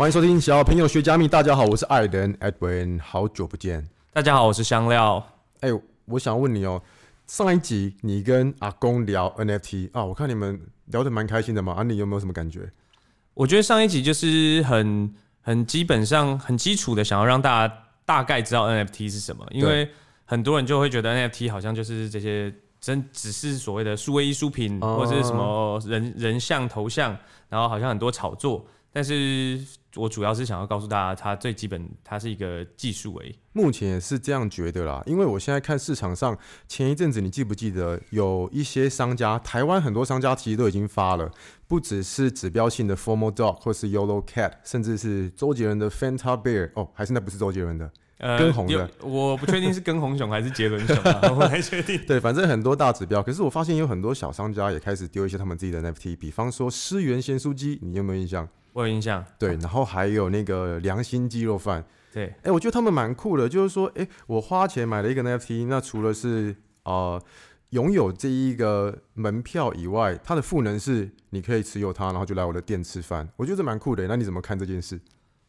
欢迎收听小朋友学加密。大家好，我是艾登 Edwin，好久不见。大家好，我是香料。哎、欸，我想问你哦，上一集你跟阿公聊 NFT 啊，我看你们聊得蛮开心的嘛。啊，你有没有什么感觉？我觉得上一集就是很很基本上很基础的，想要让大家大概知道 NFT 是什么，因为很多人就会觉得 NFT 好像就是这些真只是所谓的数位艺术品，或者是什么人人像头像，然后好像很多炒作。但是我主要是想要告诉大家，它最基本，它是一个技术而已。目前也是这样觉得啦，因为我现在看市场上，前一阵子你记不记得有一些商家，台湾很多商家其实都已经发了，不只是指标性的 Formal Dog 或是 Yolo Cat，甚至是周杰伦的 Fanta Bear，哦，还是那不是周杰伦的。呃，跟红的，我不确定是跟红熊还是杰伦熊，啊，我不太确定。对，反正很多大指标。可是我发现有很多小商家也开始丢一些他们自己的 NFT，比方说诗源咸酥鸡，你有没有印象？我有印象。对，然后还有那个良心鸡肉饭。对，哎、欸，我觉得他们蛮酷的，就是说，哎、欸，我花钱买了一个 NFT，那除了是呃拥有这一个门票以外，它的赋能是你可以持有它，然后就来我的店吃饭。我觉得这蛮酷的。那你怎么看这件事？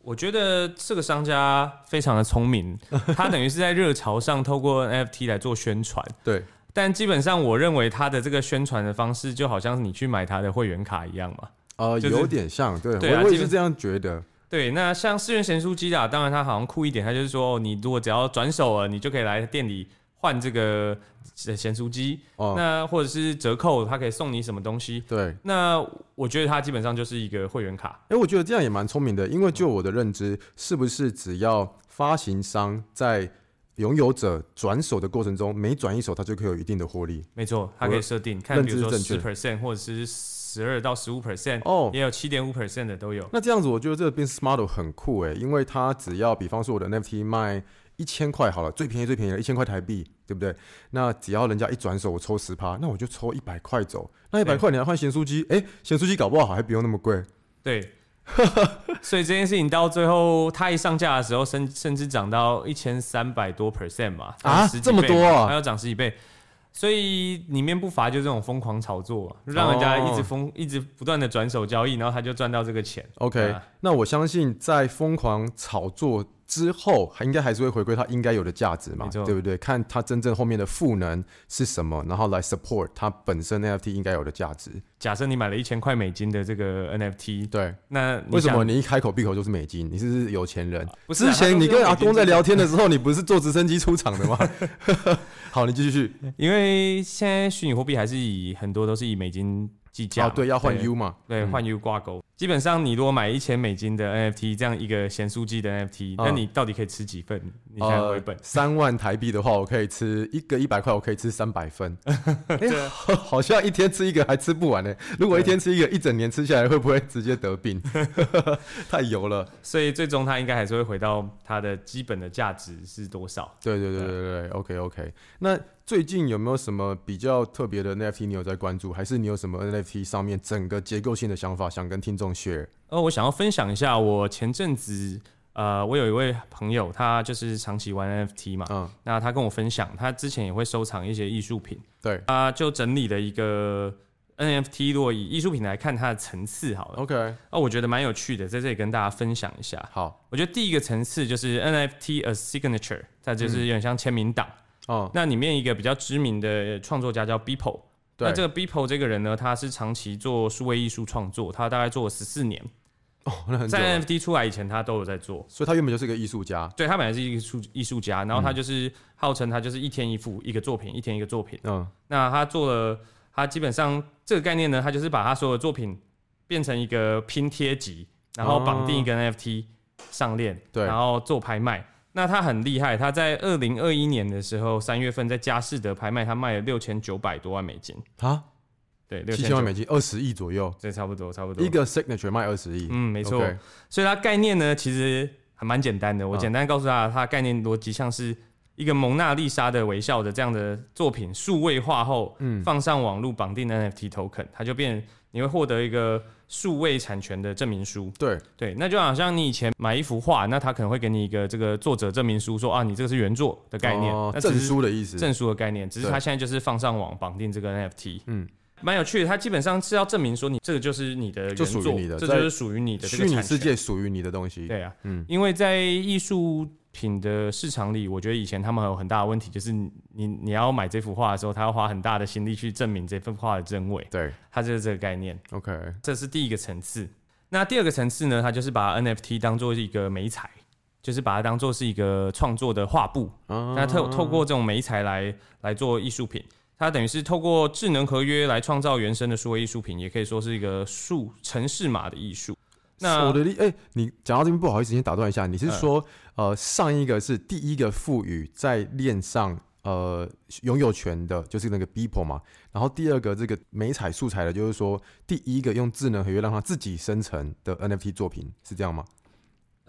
我觉得这个商家非常的聪明，他等于是在热潮上透过 NFT 来做宣传。对，但基本上我认为他的这个宣传的方式就好像是你去买他的会员卡一样嘛。呃，就是、有点像，对，对啊、我也是这样觉得。对，那像诗源咸酥鸡啊，当然它好像酷一点，它就是说，你如果只要转手了，你就可以来店里。换这个咸酥鸡，哦，那或者是折扣，它可以送你什么东西？对，那我觉得它基本上就是一个会员卡。哎、欸，我觉得这样也蛮聪明的，因为就我的认知，是不是只要发行商在拥有者转手的过程中，每转一手，它就可以有一定的获利？没错，它可以设定，看比如说十 percent 或者是十二到十五 percent，哦，也有七点五 percent 的都有。那这样子，我觉得这个 business model 很酷哎，因为它只要比方说我的 NFT 卖。一千块好了，最便宜最便宜的一千块台币，对不对？那只要人家一转手，我抽十趴，那我就抽一百块走。那一百块你要换咸酥鸡，哎，咸酥鸡搞不好还不用那么贵。对，所以这件事情到最后，它一上架的时候，甚甚至涨到一千三百多 percent 嘛，啊，这么多啊，还要涨十几倍。所以里面不乏就这种疯狂炒作，让人家一直疯、哦，一直不断的转手交易，然后他就赚到这个钱。OK，、啊、那我相信在疯狂炒作之后，还应该还是会回归它应该有的价值嘛，对不对？看它真正后面的赋能是什么，然后来 support 它本身 NFT 应该有的价值。假设你买了一千块美金的这个 NFT，对，那为什么你一开口闭口就是美金？你是不是有钱人？啊、之前你跟阿公在聊天的时候，你不是坐直升机出场的吗？好，你继续。因为现在虚拟货币还是以很多都是以美金计价，哦，对，要换 U 嘛，对，换 U 挂钩。基本上，你如果买一千美金的 NFT，这样一个咸酥鸡的 NFT，那、嗯、你到底可以吃几份？你现在回本三、呃、万台币的话，我可以吃一个一百块，我可以吃三百份。欸 好像一天吃一个还吃不完呢。如果一天吃一个，一整年吃下来会不会直接得病？太油了。所以最终它应该还是会回到它的基本的价值是多少？对对对对对，对，OK OK。那最近有没有什么比较特别的 NFT 你有在关注？还是你有什么 NFT 上面整个结构性的想法想跟听众？呃，我想要分享一下，我前阵子，呃，我有一位朋友，他就是长期玩 NFT 嘛，嗯，那他跟我分享，他之前也会收藏一些艺术品，对，他就整理了一个 NFT，如果以艺术品来看它的层次，好了，OK，哦，我觉得蛮有趣的，在这里跟大家分享一下。好，我觉得第一个层次就是 NFT a signature，它就是有点像签名档，哦、嗯，那里面一个比较知名的创作家叫 Beeple。那这个 Beeple 这个人呢，他是长期做数位艺术创作，他大概做了十四年。哦，那很在 NFT 出来以前，他都有在做。所以他原本就是一个艺术家。对，他本来是一个艺艺术家，然后他就是号称他就是一天一幅一个作品，一天一个作品。嗯。那他做了，他基本上这个概念呢，他就是把他所有的作品变成一个拼贴集，然后绑定一个 NFT 上链，对，然后做拍卖。那他很厉害，他在二零二一年的时候，三月份在佳士得拍卖，他卖了六千九百多万美金。啊，对，六千万美金，二十亿左右，对，差不多，差不多。一个 signature 卖二十亿，嗯，没错。所以它概念呢，其实还蛮简单的。我简单告诉大家，它概念逻辑像是一个蒙娜丽莎的微笑的这样的作品，数位化后，嗯，放上网络绑定 NFT token，它就变，你会获得一个。数位产权的证明书，对对，那就好像你以前买一幅画，那他可能会给你一个这个作者证明书，说啊，你这个是原作的概念，哦、证书的意思，证书的概念，只是他现在就是放上网绑定这个 NFT。嗯，蛮有趣的。它基本上是要证明说，你这个就是你的原作，属于你的，这就是属于你的虚拟世界属于你的东西。对啊，嗯，因为在艺术品的市场里，我觉得以前他们有很大的问题，就是你你要买这幅画的时候，他要花很大的心力去证明这幅画的真伪。对，它就是这个概念。OK，这是第一个层次。那第二个层次呢？它就是把 NFT 当做一个媒材，就是把它当做是一个创作的画布。Uh、那透透过这种媒材来来做艺术品，它等于是透过智能合约来创造原生的数位艺术品，也可以说是一个数城市码的艺术。那我的哎、欸，你讲到这边不好意思，先打断一下。你是说，嗯、呃，上一个是第一个赋予在链上呃拥有权的，就是那个 Beeple 嘛？然后第二个这个美彩素材的，就是说第一个用智能合约让它自己生成的 NFT 作品，是这样吗？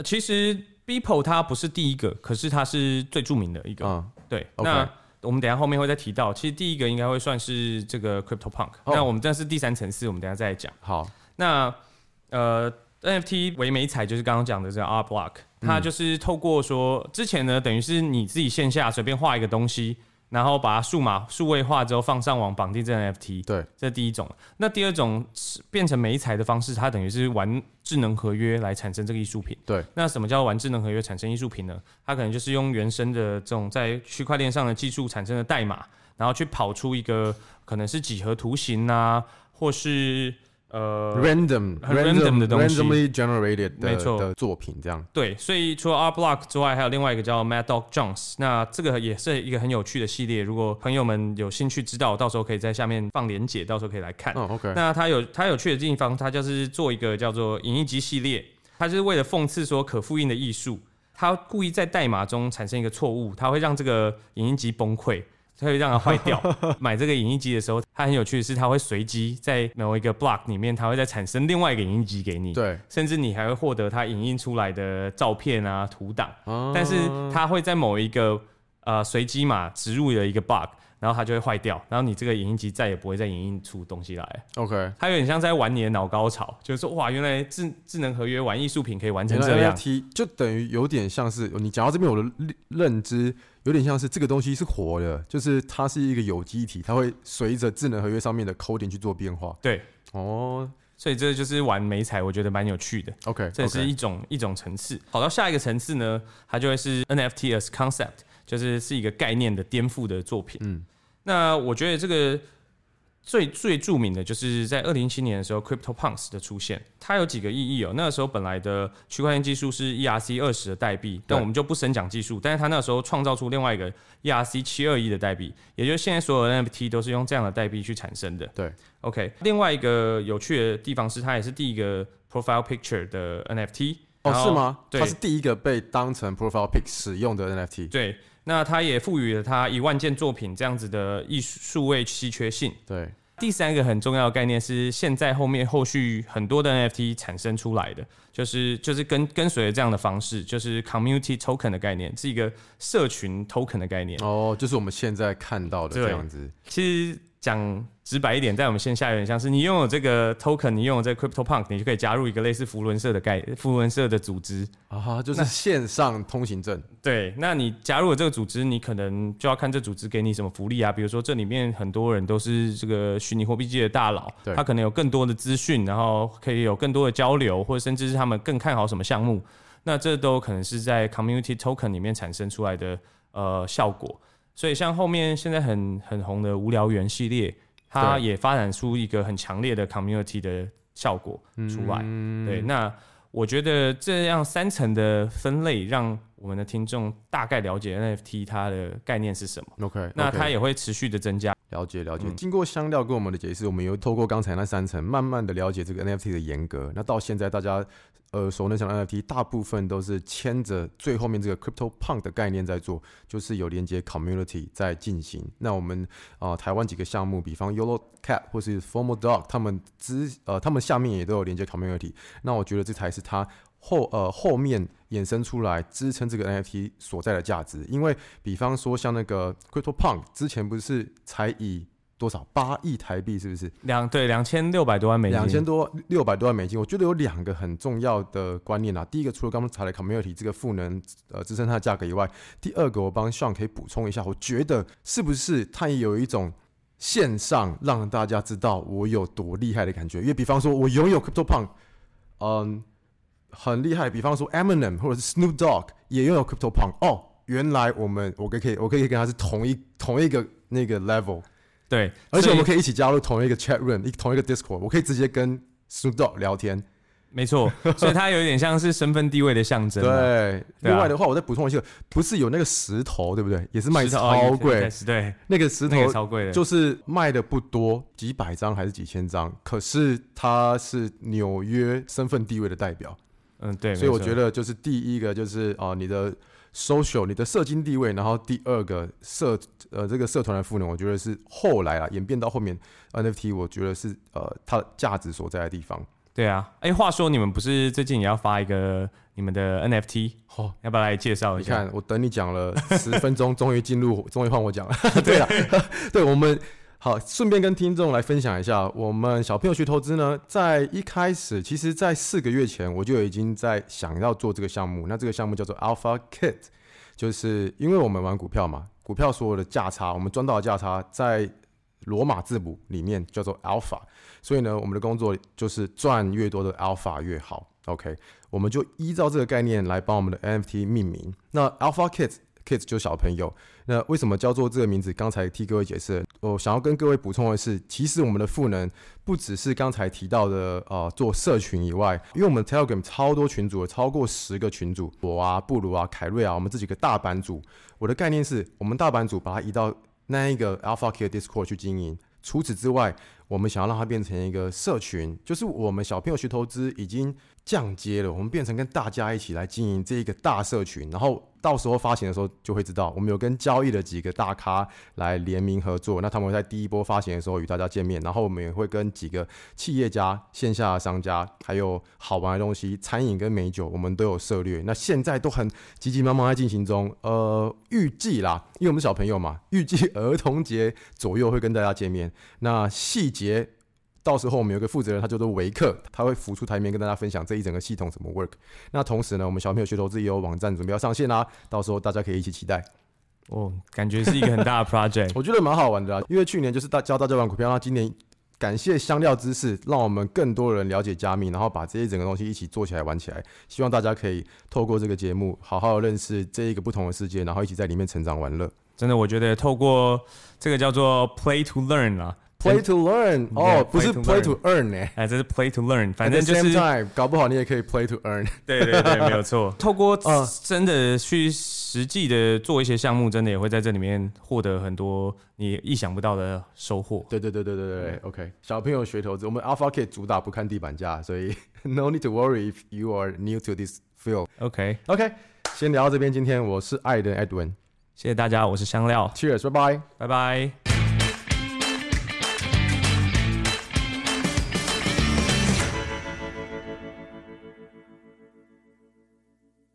其实 Beeple 它不是第一个，可是它是最著名的一个。嗯，对。那我们等下后面会再提到，其实第一个应该会算是这个 CryptoPunk。那我们这是第三层次，我们等下再讲。好，那呃。NFT 为美彩，就是刚刚讲的这个 Art Block，它就是透过说之前呢，等于是你自己线下随便画一个东西，然后把它数码数位化之后放上网绑定这 NFT。对，这是第一种。那第二种变成美彩的方式，它等于是玩智能合约来产生这个艺术品。对，那什么叫玩智能合约产生艺术品呢？它可能就是用原生的这种在区块链上的技术产生的代码，然后去跑出一个可能是几何图形啊，或是。呃，random random 的东西，randomly generated 的没错的作品这样。对，所以除了 Art Block 之外，还有另外一个叫 Mad Dog Jones。那这个也是一个很有趣的系列。如果朋友们有兴趣知道，到时候可以在下面放连结，到时候可以来看。哦，OK。那它有它有趣的地方，它就是做一个叫做影印机系列。它就是为了讽刺说可复印的艺术，它故意在代码中产生一个错误，它会让这个影印机崩溃。它会让它坏掉。买这个影印机的时候，它很有趣的是，它会随机在某一个 block 里面，它会再产生另外一个影印机给你。对，甚至你还会获得它影印出来的照片啊、图档。但是它会在某一个呃随机码植入了一个 bug。然后它就会坏掉，然后你这个影印机再也不会再影印出东西来。OK，它有点像在玩你的脑高潮，就是说哇，原来智智能合约玩艺术品可以玩成这样。NFT 就等于有点像是你讲到这边，我的认知有点像是这个东西是活的，就是它是一个有机体，它会随着智能合约上面的 coding 去做变化。对，哦，所以这就是玩美彩，我觉得蛮有趣的。OK，这是一种.一种层次。好，到下一个层次呢，它就会是 NFT as concept，就是是一个概念的颠覆的作品。嗯。那我觉得这个最最著名的就是在二零一七年的时候，CryptoPunks 的出现，它有几个意义哦。那个时候本来的区块链技术是 ERC 二十的代币，但我们就不深讲技术。但是它那个时候创造出另外一个 ERC 七二一的代币，也就是现在所有的 NFT 都是用这样的代币去产生的。对，OK。另外一个有趣的地方是，它也是第一个 Profile Picture 的 NFT。哦，是吗？对，它是第一个被当成 Profile Pic 使用的 NFT。对。那它也赋予了它一万件作品这样子的艺术数位稀缺性。对，第三个很重要的概念是，现在后面后续很多的 NFT 产生出来的，就是就是跟跟随着这样的方式，就是 Community Token 的概念，是一个社群 Token 的概念。哦，就是我们现在看到的这样子。其实讲。直白一点，在我们线下有点像是你拥有这个 token，你拥有这个 CryptoPunk，你就可以加入一个类似福伦社的概福伦社的组织啊，就是线上通行证。对，那你加入了这个组织，你可能就要看这组织给你什么福利啊，比如说这里面很多人都是这个虚拟货币界的大佬，他可能有更多的资讯，然后可以有更多的交流，或者甚至是他们更看好什么项目，那这都可能是在 Community Token 里面产生出来的呃效果。所以像后面现在很很红的无聊猿系列。它也发展出一个很强烈的 community 的效果出来。嗯、对，那我觉得这样三层的分类，让我们的听众大概了解 NFT 它的概念是什么。OK，那它也会持续的增加。了解了解。经过香料跟我们的解释，我们又透过刚才那三层，慢慢的了解这个 NFT 的严格。那到现在大家。呃，熟能想的 NFT 大部分都是牵着最后面这个 CryptoPunk 的概念在做，就是有连接 Community 在进行。那我们啊、呃，台湾几个项目，比方 Yolo Cat 或是 Formal Dog，他们之呃，他们下面也都有连接 Community。那我觉得这才是它后呃后面衍生出来支撑这个 NFT 所在的价值。因为比方说像那个 CryptoPunk 之前不是才以多少八亿台币是不是？两对两千六百多万美金，两千多六百多万美金。我觉得有两个很重要的观念啊。第一个，除了刚刚查的 community 这个赋能呃支撑它的价格以外，第二个我帮 Sean 可以补充一下，我觉得是不是它也有一种线上让大家知道我有多厉害的感觉。因为比方说我拥有 CryptoPunk，嗯，很厉害。比方说 Eminem 或者是 Snoop Dogg 也拥有 CryptoPunk。哦，原来我们我可以我可以跟他是同一同一个那个 level。对，而且我们可以一起加入同一个 chat room，一同一个 Discord，我可以直接跟 Snoop Dogg 聊天。没错，所以它有一点像是身份地位的象征。对，另外的话，我再补充一下，不是有那个石头，对不对？也是卖超贵，对，那个石头超贵的，就是卖的不多，几百张还是几千张，可是它是纽约身份地位的代表。嗯，对，所以我觉得就是第一个就是哦，你的 social，你的社经地位，然后第二个社呃这个社团的赋能，我觉得是后来啊演变到后面 NFT，我觉得是呃它的价值所在的地方。对啊，哎，话说你们不是最近也要发一个你们的 NFT？哦，要不要来介绍一下？你看，我等你讲了十分钟，终于进入，终于换我讲了。对啊，对，我们好，顺便跟听众来分享一下，我们小朋友学投资呢，在一开始，其实在四个月前，我就已经在想要做这个项目。那这个项目叫做 Alpha Kit，就是因为我们玩股票嘛，股票所有的价差，我们赚到的价差，在罗马字母里面叫做 Alpha。所以呢，我们的工作就是赚越多的 Alpha 越好。OK，我们就依照这个概念来帮我们的 NFT 命名。那 Alpha Kit kids 就小朋友。那为什么叫做这个名字？刚才替各位解释。我想要跟各位补充的是，其实我们的赋能不只是刚才提到的呃做社群以外，因为我们 Telegram 超多群组，超过十个群组，我啊、布鲁啊、凯瑞啊，我们这几个大版主。我的概念是我们大版主把它移到那一个 Alpha Kids Discord 去经营。除此之外，我们想要让它变成一个社群，就是我们小朋友学投资已经降阶了，我们变成跟大家一起来经营这一个大社群，然后到时候发行的时候就会知道，我们有跟交易的几个大咖来联名合作，那他们会在第一波发行的时候与大家见面，然后我们也会跟几个企业家、线下的商家，还有好玩的东西，餐饮跟美酒，我们都有涉猎。那现在都很急急忙忙在进行中，呃，预计啦，因为我们小朋友嘛，预计儿童节左右会跟大家见面，那细节。到时候我们有个负责人，他叫做维克，他会浮出台面跟大家分享这一整个系统怎么 work。那同时呢，我们小朋友学投资也有网站准备要上线啦，到时候大家可以一起期待。哦，感觉是一个很大的 project，我觉得蛮好玩的啊。因为去年就是大教大家玩股票，那今年感谢香料知识，让我们更多人了解加密，然后把这一整个东西一起做起来玩起来。希望大家可以透过这个节目，好好的认识这一个不同的世界，然后一起在里面成长玩乐。真的，我觉得透过这个叫做 play to learn 啊。Play to learn，哦，不是 play to earn 呢，哎，这是 play to learn，反正就是搞不好你也可以 play to earn。对对对，没有错。透过真的去实际的做一些项目，真的也会在这里面获得很多你意想不到的收获。对对对对对对，OK。小朋友学投资，我们 Alpha Kit 主打不看地板价，所以 no need to worry if you are new to this field。OK OK，先聊到这边。今天我是艾登 Edwin，谢谢大家，我是香料。Cheers，拜拜，拜拜。